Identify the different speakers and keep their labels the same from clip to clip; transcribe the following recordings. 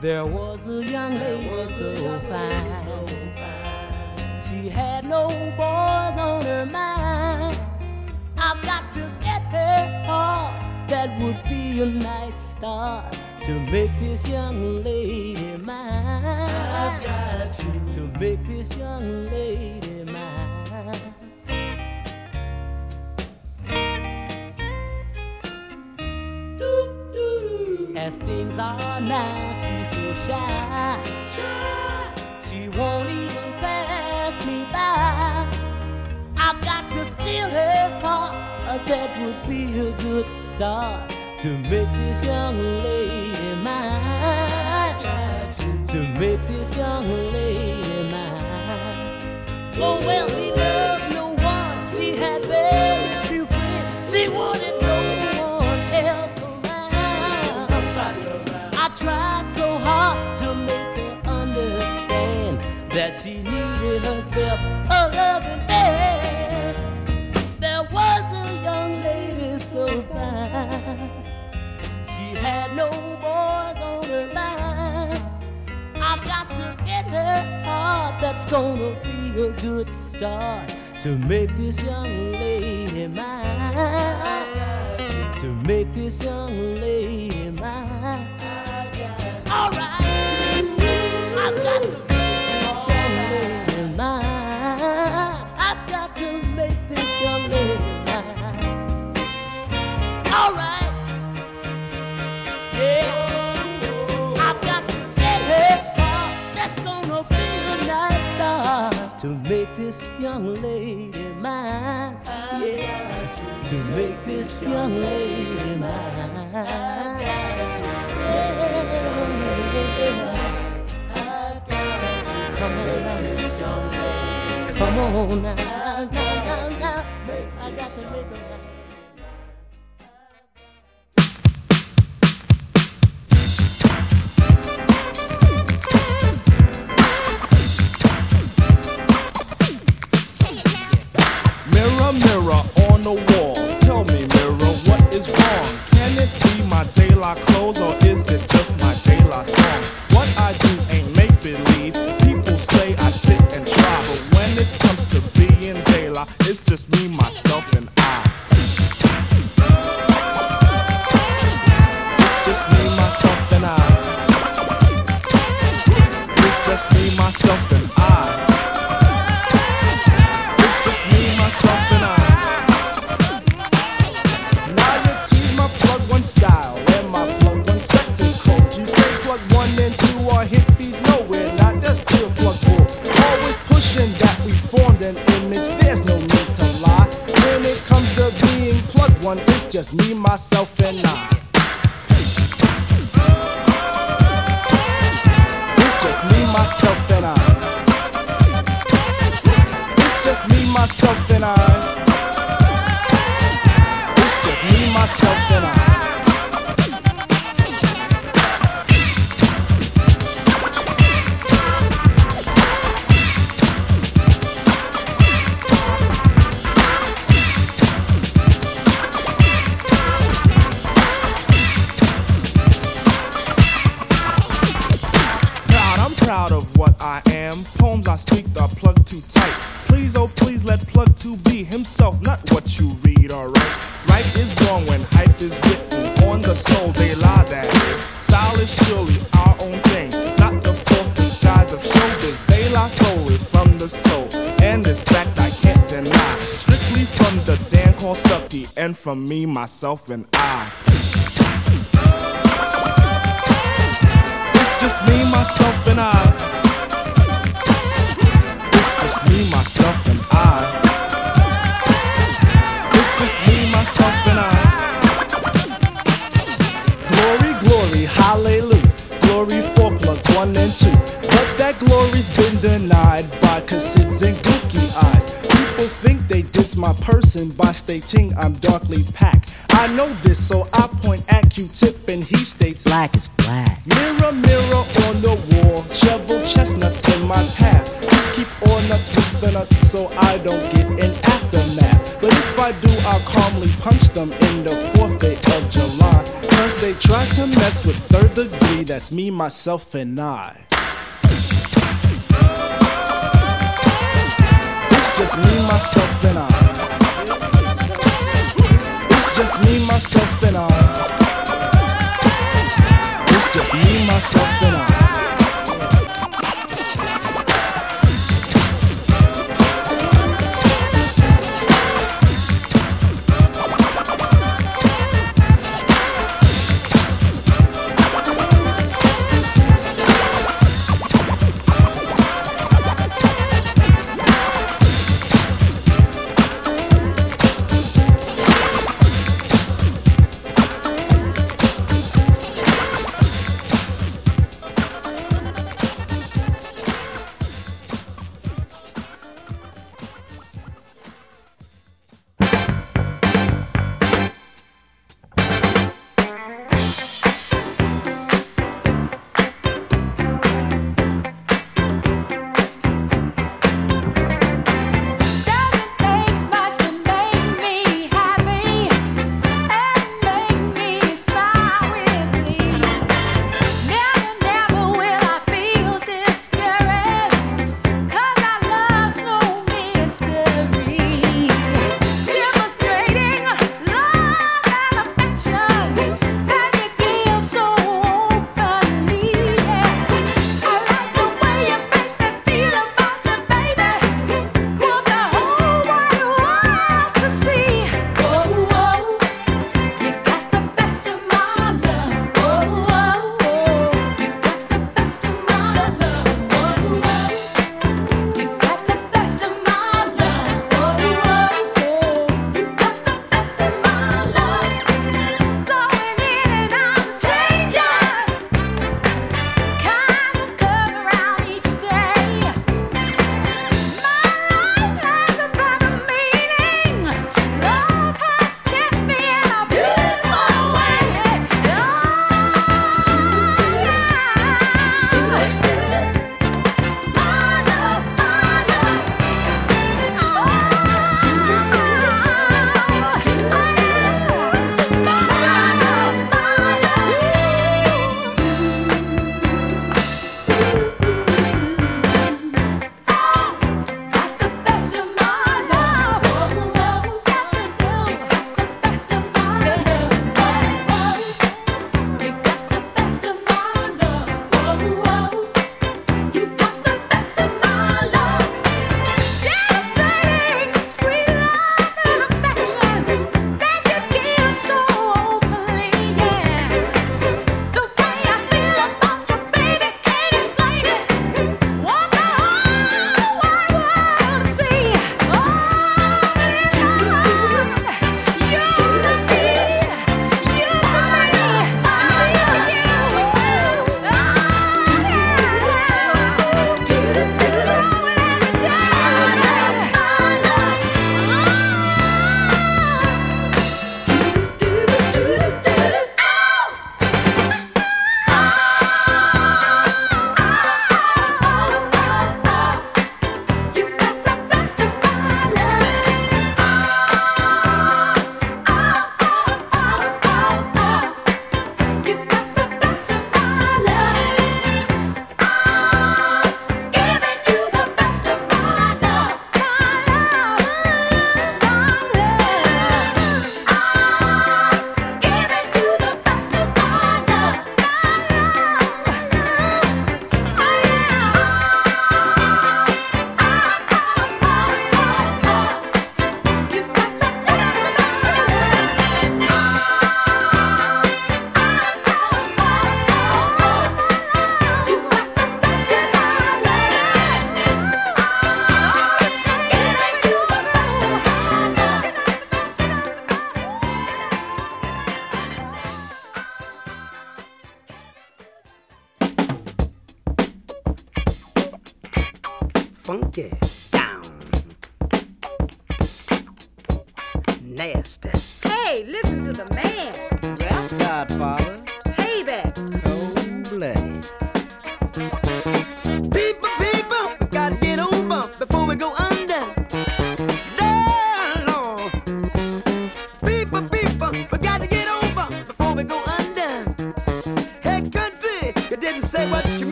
Speaker 1: There was a young lady so, young fine. Lady so fine. She had no boys on her mind. I've got to get her heart. That would be a nice start to make this young lady mine. I've got to, to make this young lady mine. As things are now, she won't even pass me by. I got to steal her heart. Uh, that would be a good start to make this young lady mine. To make this young lady mine. Oh well. She needed herself a loving man. There was a young lady so fine. She had no boys on her mind. I got to get her heart. That's gonna be a good start to make this young lady mine. To make this young lady mine. All right, I got to. young lady mine. Yeah, to make this young lady mine. Yeah. Come on now. Come on now.
Speaker 2: myself and I. that's me, myself, and I. It's just me, myself, and I. It's just me, myself, and I. It's just me, myself, and I.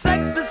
Speaker 2: sex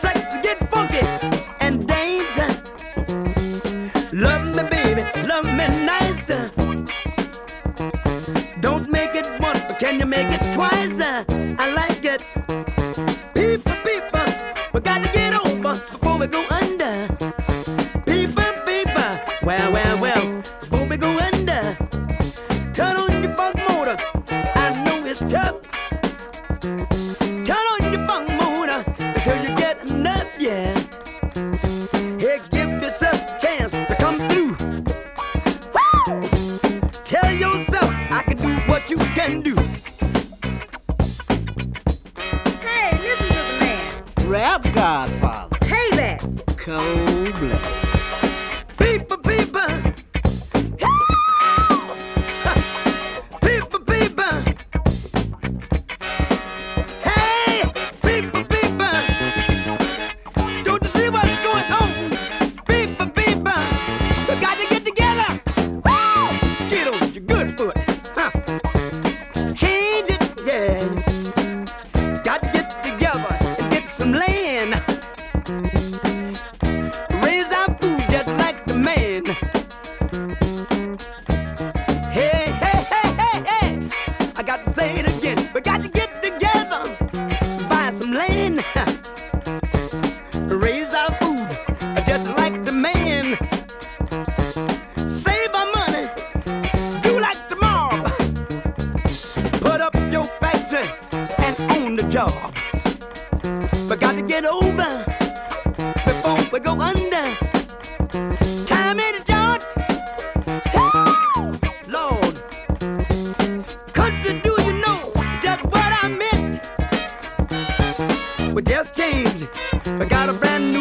Speaker 2: I got a brand new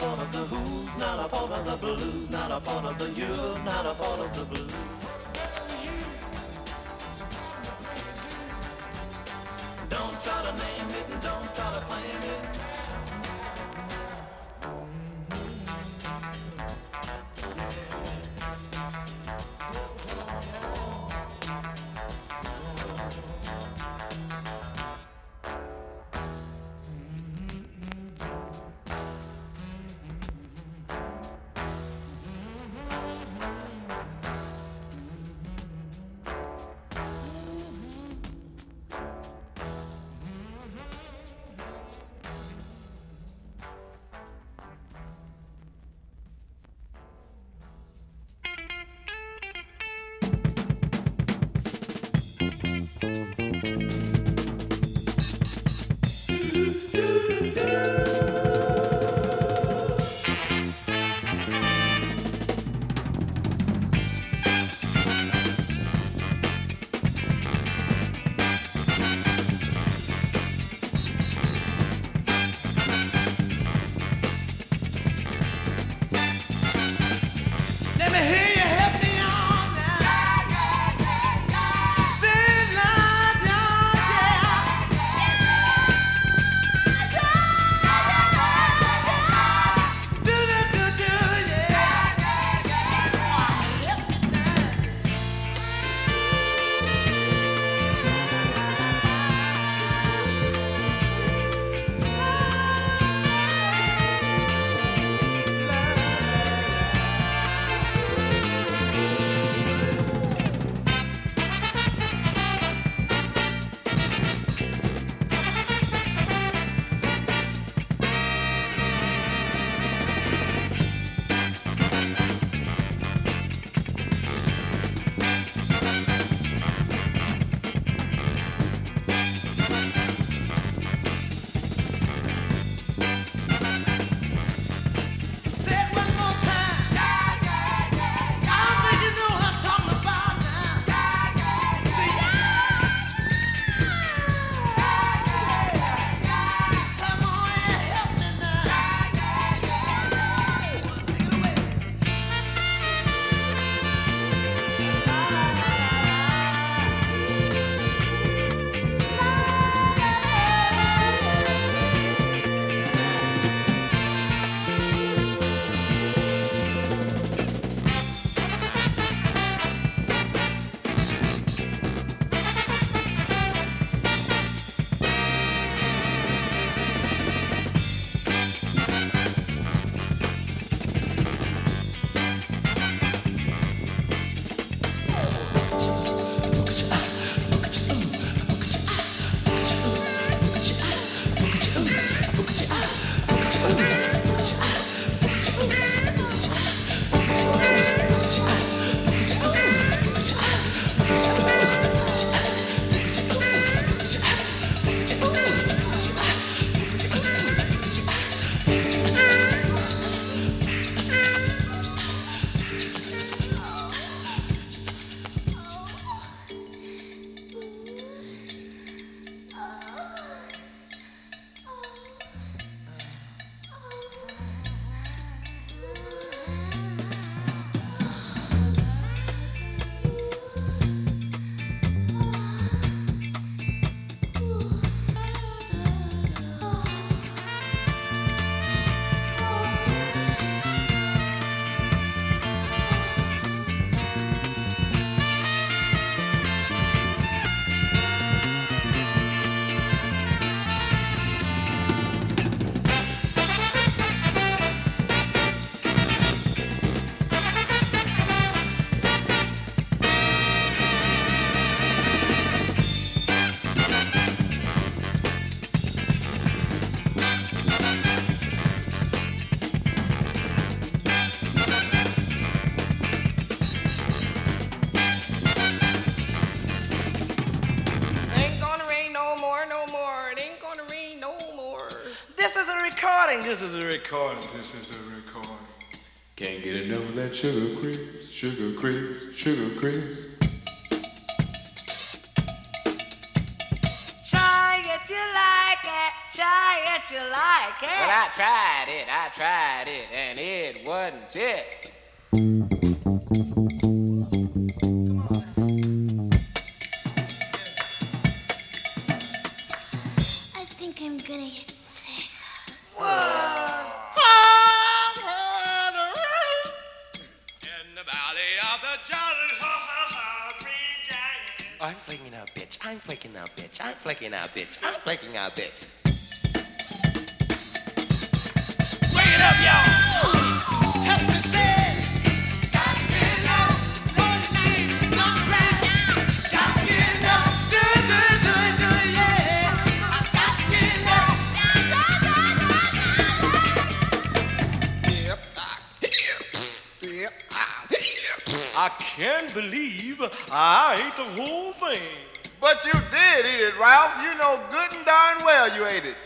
Speaker 2: part of the who's, not a part of the blues, not a part of the you, not a part of the blues. This
Speaker 3: is a recording.
Speaker 4: This is a recording. Can't get enough of that sugar creeps, sugar creeps, sugar creeps.
Speaker 3: Try it, you like it. Try it, you like it.
Speaker 5: But I tried it, I tried it, and it wasn't it.
Speaker 6: I'm
Speaker 7: flaking out, bitch. I'm flaking out, bitch. Bring it up, y'all.
Speaker 3: I can't believe I ate the whole thing.
Speaker 8: But you did eat it, Ralph. You know good and darn well you ate it.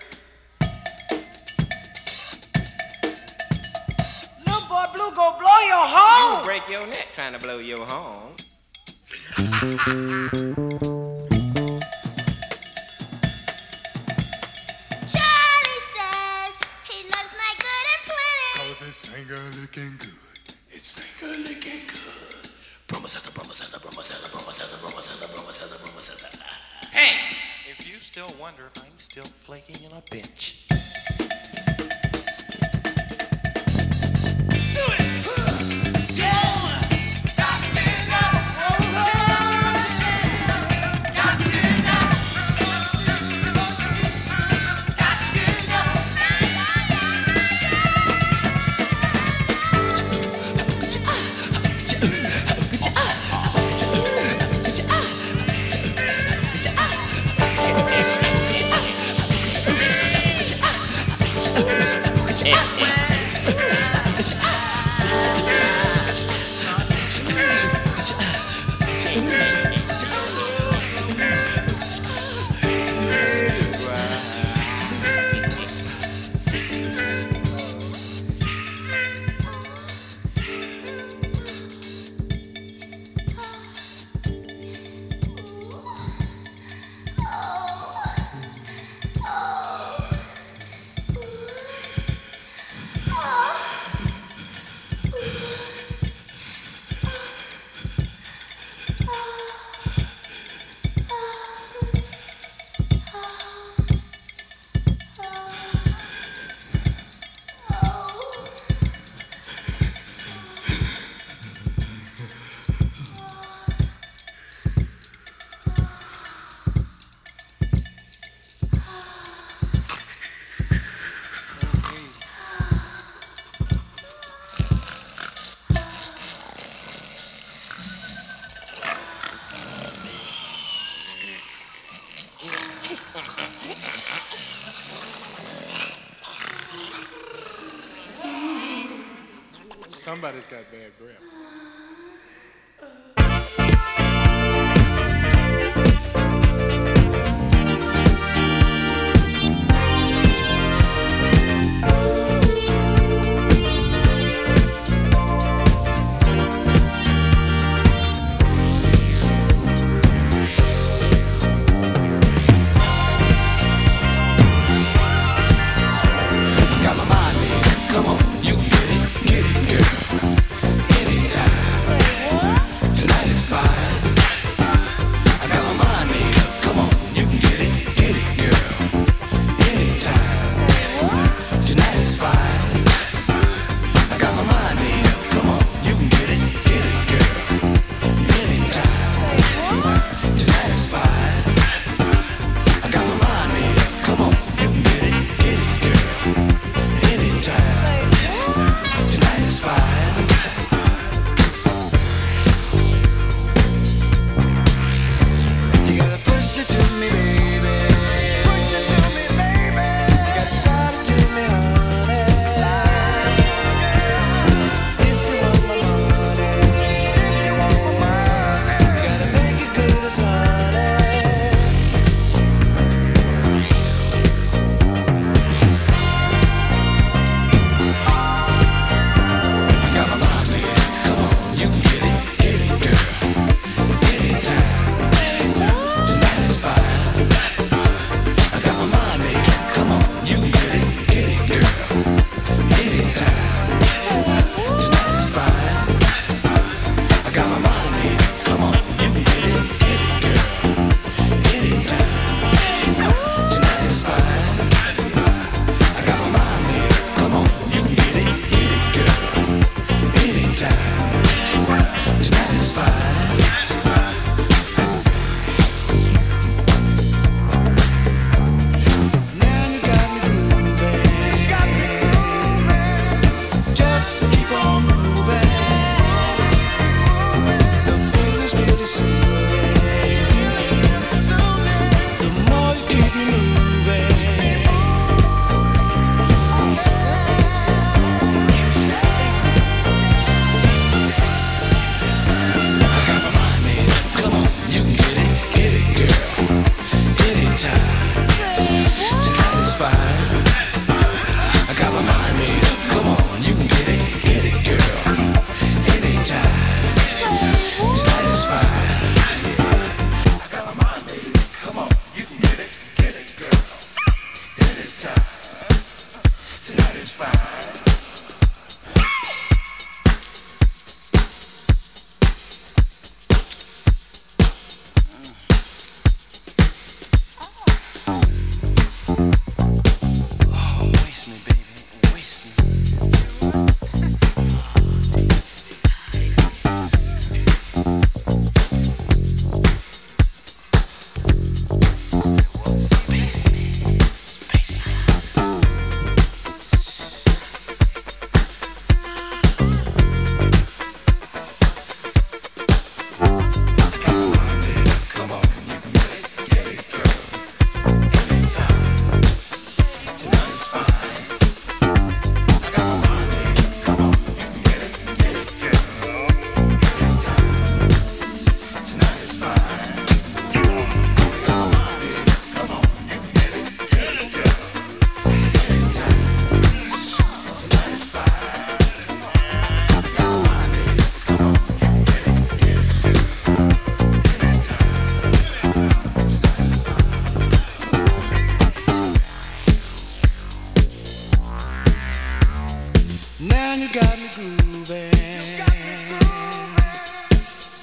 Speaker 3: Little boy Blue go blow your horn.
Speaker 5: You break your neck trying to blow your horn.
Speaker 6: Charlie says he loves my good and plenty.
Speaker 4: Cause his finger looking good.
Speaker 7: Hey! If you still wonder, I'm still flaking in a bitch.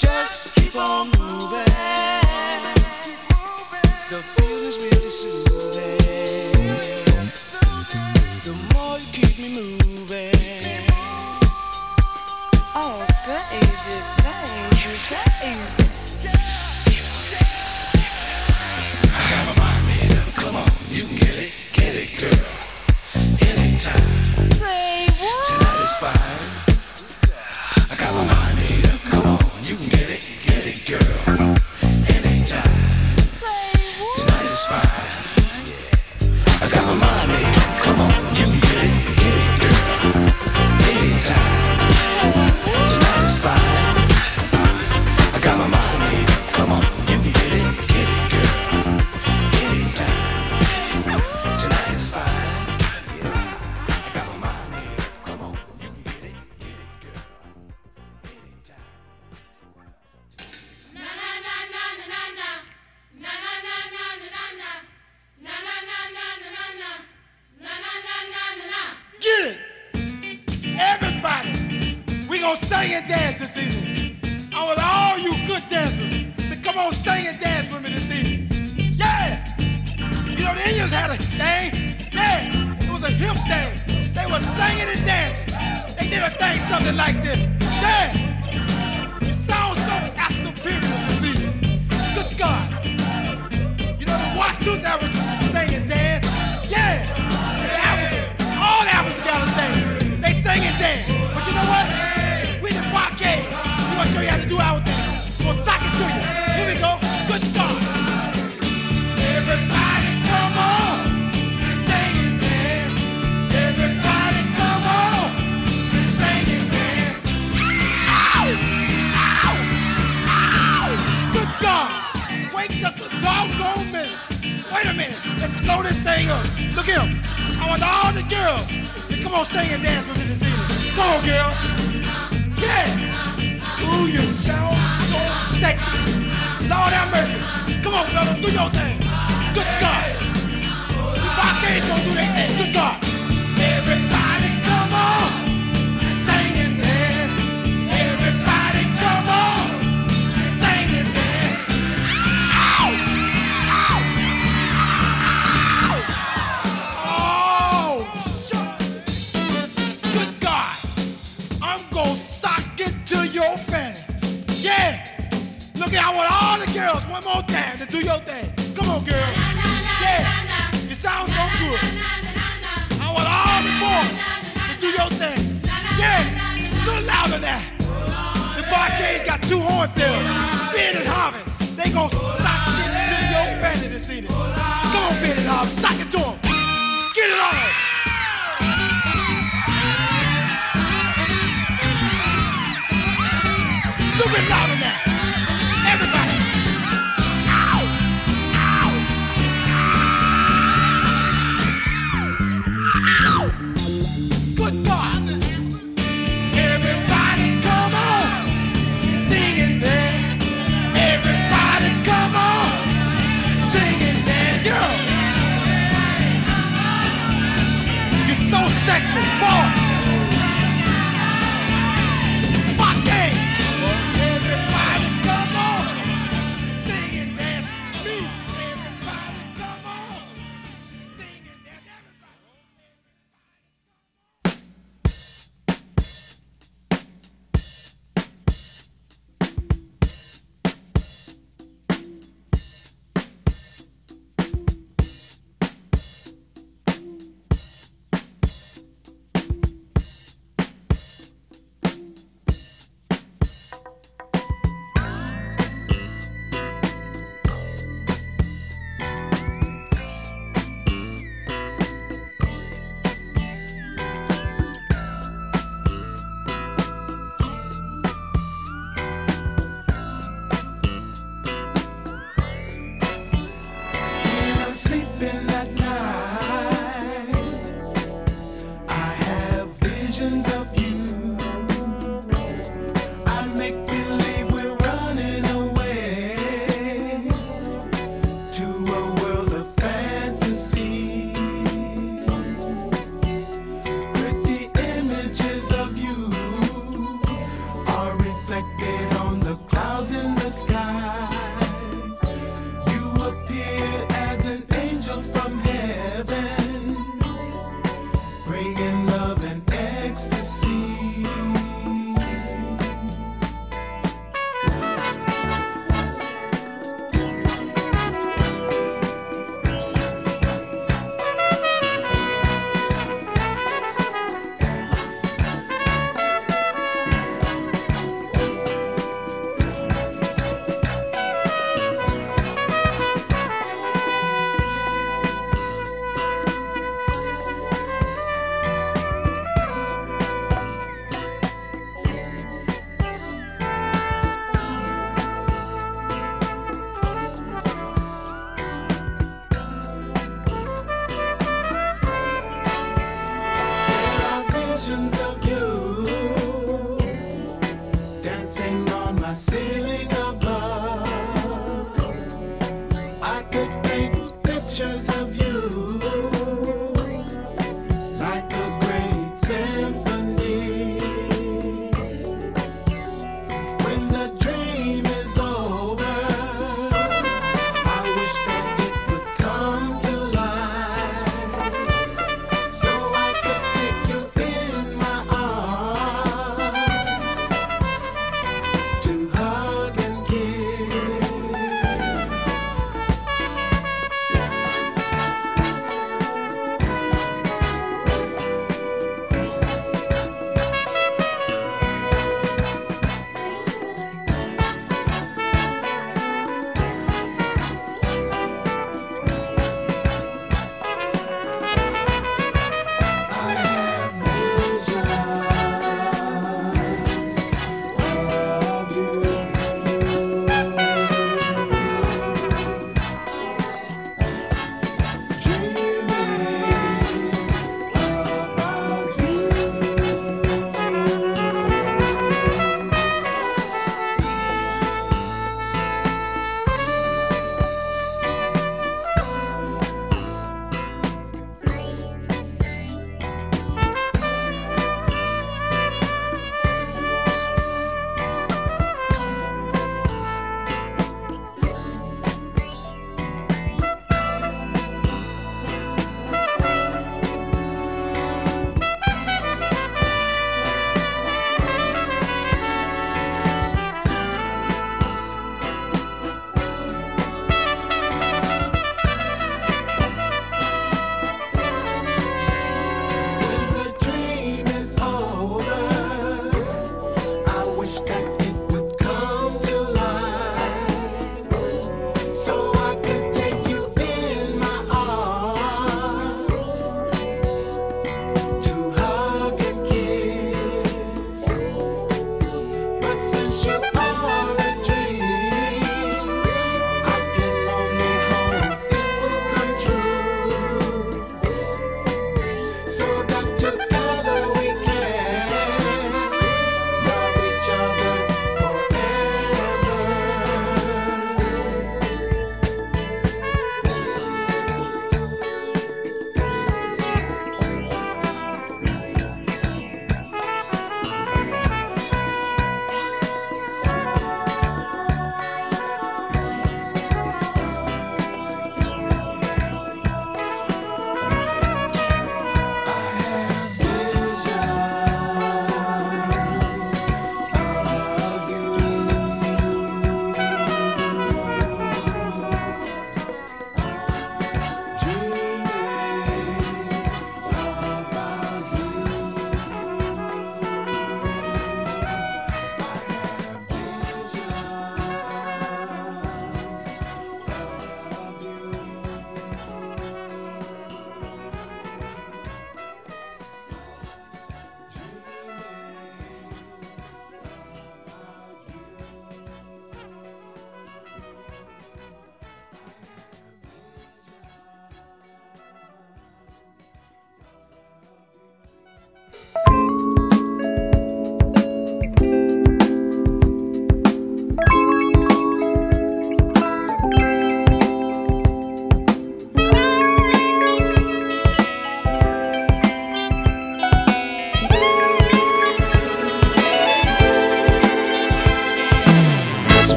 Speaker 9: Just keep on moving.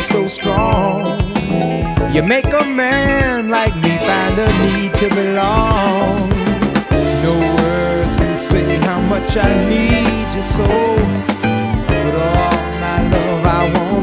Speaker 8: so
Speaker 10: strong. You make a man like me find a need to belong. No words can say how much I need you so, but all my love I want.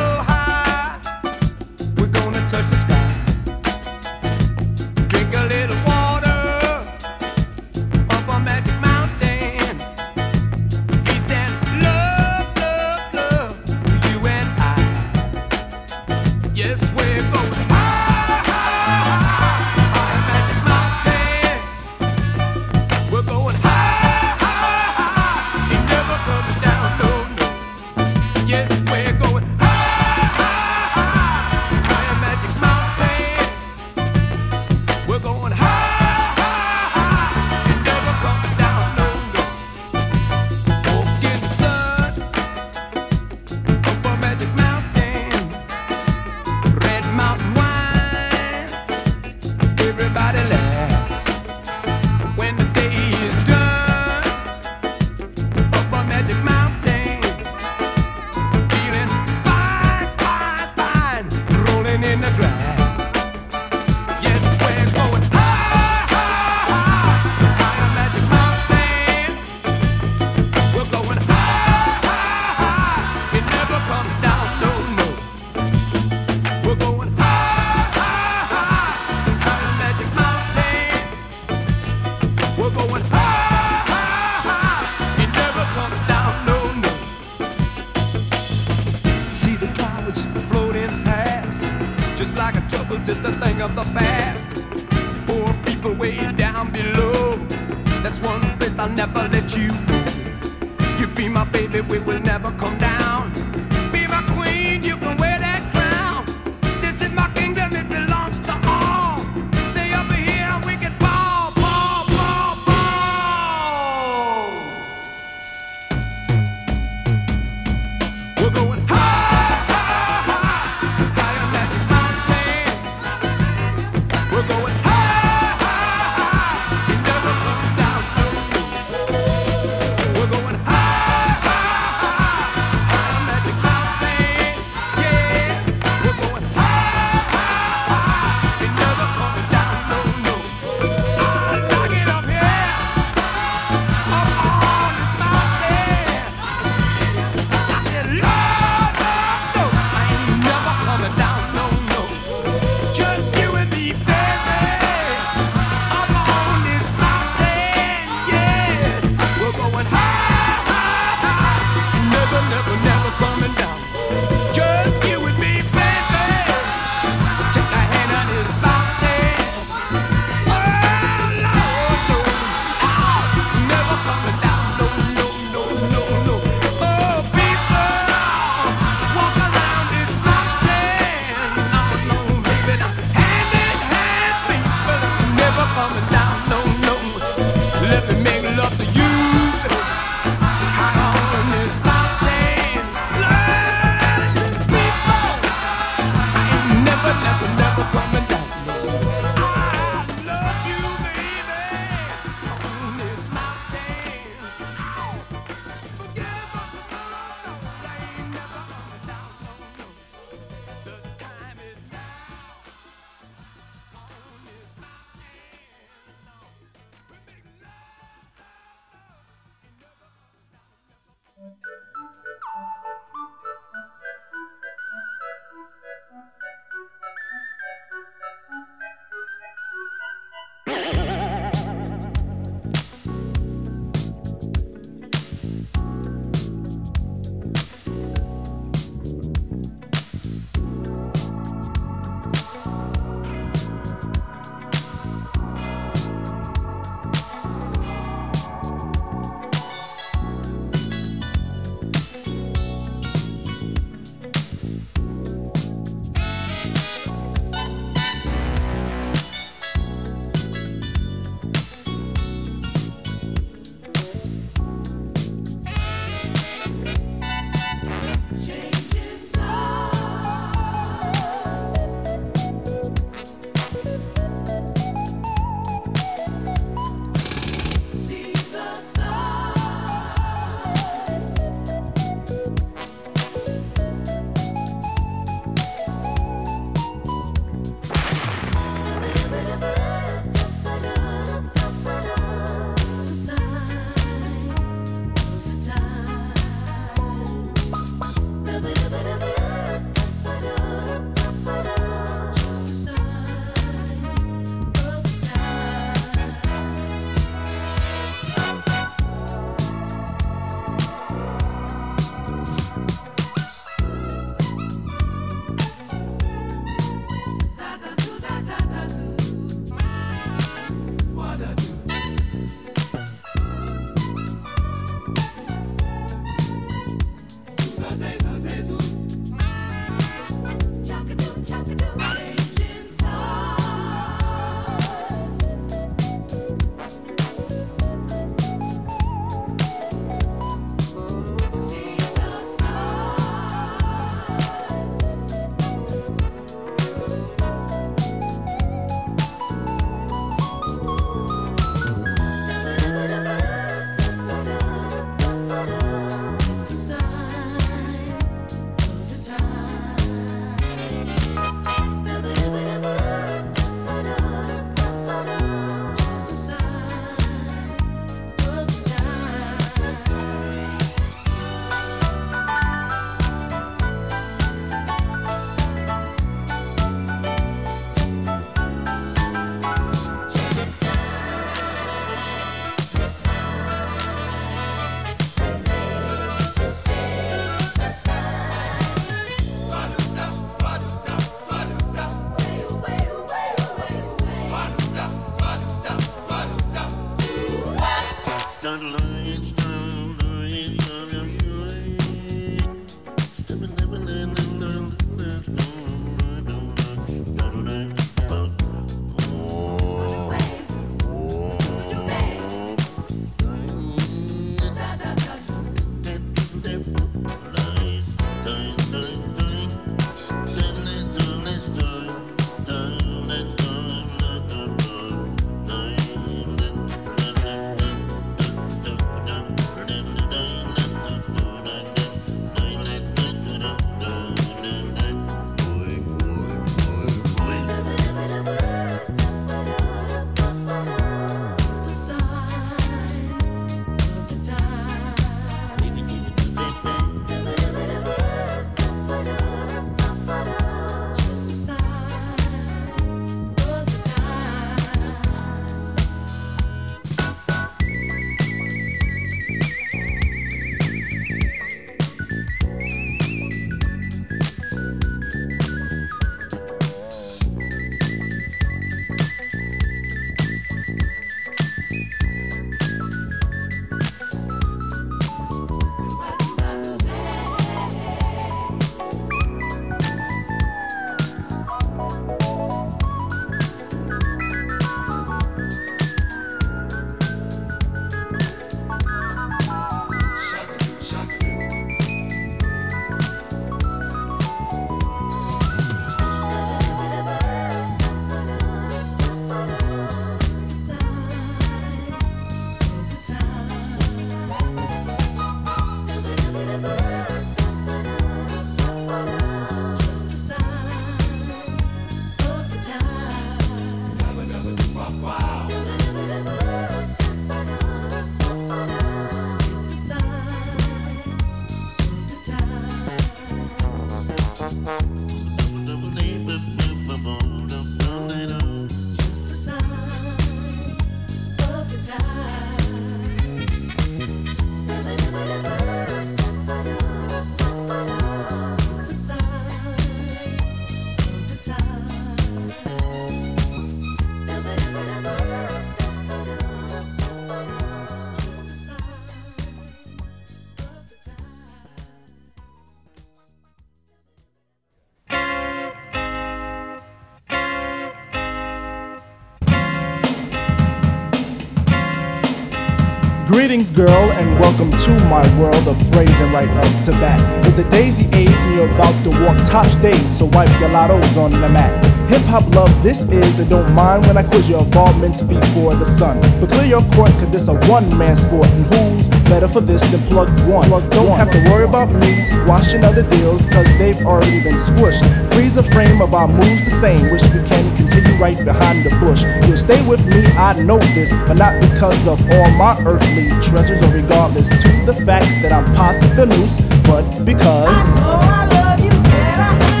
Speaker 2: Greetings, girl, and welcome to my world of phrasing right up to bat. It's the daisy age, and you're about to walk top stage, so wipe your lottos on the mat. Hip hop love, this is, and don't mind when I quiz your involvements before the sun. But clear your court, cause this a one man sport, and who's better for this than plug one? don't have to worry about me squashing other deals, cause they've already been squished. Freeze the frame of our moves the same, wish we can continue right behind the bush. You'll stay with me, I know this, but not because of all my earthly treasures, or regardless to the fact that I'm past the noose, but because. May I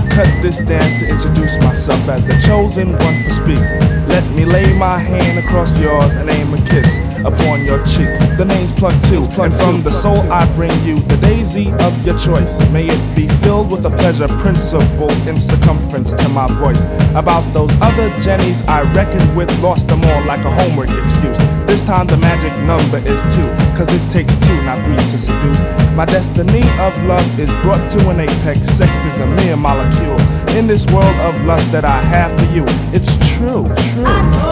Speaker 2: cut this dance to introduce myself as the chosen one to speak. Let me lay my hand across yours and aim a kiss upon your cheek. The name's Plug Two, and from the soul I bring you the daisy of your choice. May it be filled with a pleasure principle in circumference to my voice. About those other Jennies I reckoned with, lost them all like a homework excuse. This time the magic number is two, cause it takes two, not three to seduce. My destiny of love is brought to an apex. Sex is a mere molecule. In this world of lust that I have for you, it's true, true.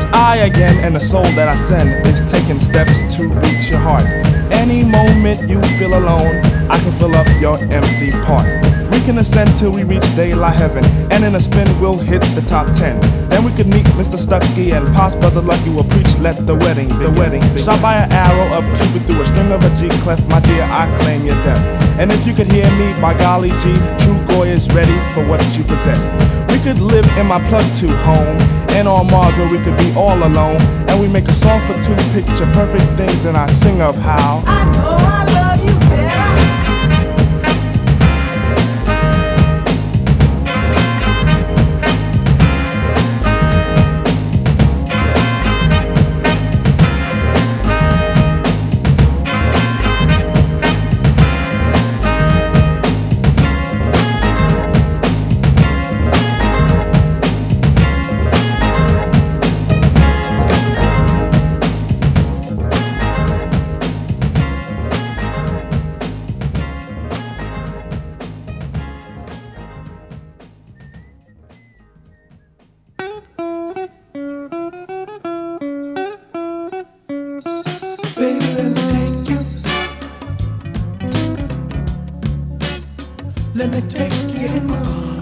Speaker 2: It's I again, and the soul that I send is taking steps to reach your heart. Any moment you feel alone, I can fill up your empty part. We can ascend till we reach daylight heaven, and in a spin we'll hit the top ten. Then we could meet Mr. Stucky and Pops Brother Lucky will preach, let the wedding, the wedding. Shot by an arrow of Cupid through a string of a G clef, my dear, I claim your death. And if you could hear me, by golly G, True Goy is ready for what you possess. We could live in my plug two home, and on Mars where we could be all alone. And we make a song for two picture perfect things, and I sing of how.
Speaker 9: Let me take you in my arms.